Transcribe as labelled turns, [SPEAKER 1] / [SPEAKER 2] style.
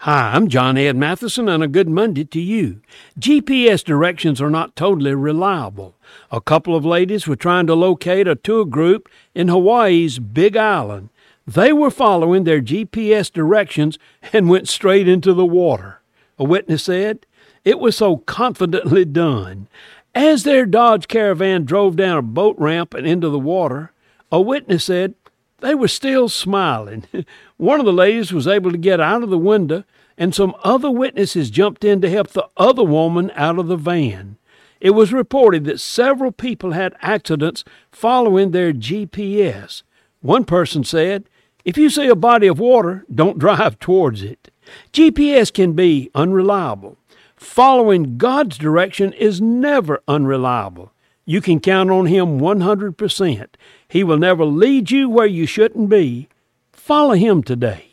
[SPEAKER 1] Hi, I'm John Ed Mathison, and a good Monday to you. GPS directions are not totally reliable. A couple of ladies were trying to locate a tour group in Hawaii's Big Island. They were following their GPS directions and went straight into the water. A witness said, It was so confidently done. As their Dodge Caravan drove down a boat ramp and into the water, a witness said, they were still smiling. One of the ladies was able to get out of the window, and some other witnesses jumped in to help the other woman out of the van. It was reported that several people had accidents following their GPS. One person said, If you see a body of water, don't drive towards it. GPS can be unreliable. Following God's direction is never unreliable. You can count on Him 100%. He will never lead you where you shouldn't be. Follow Him today.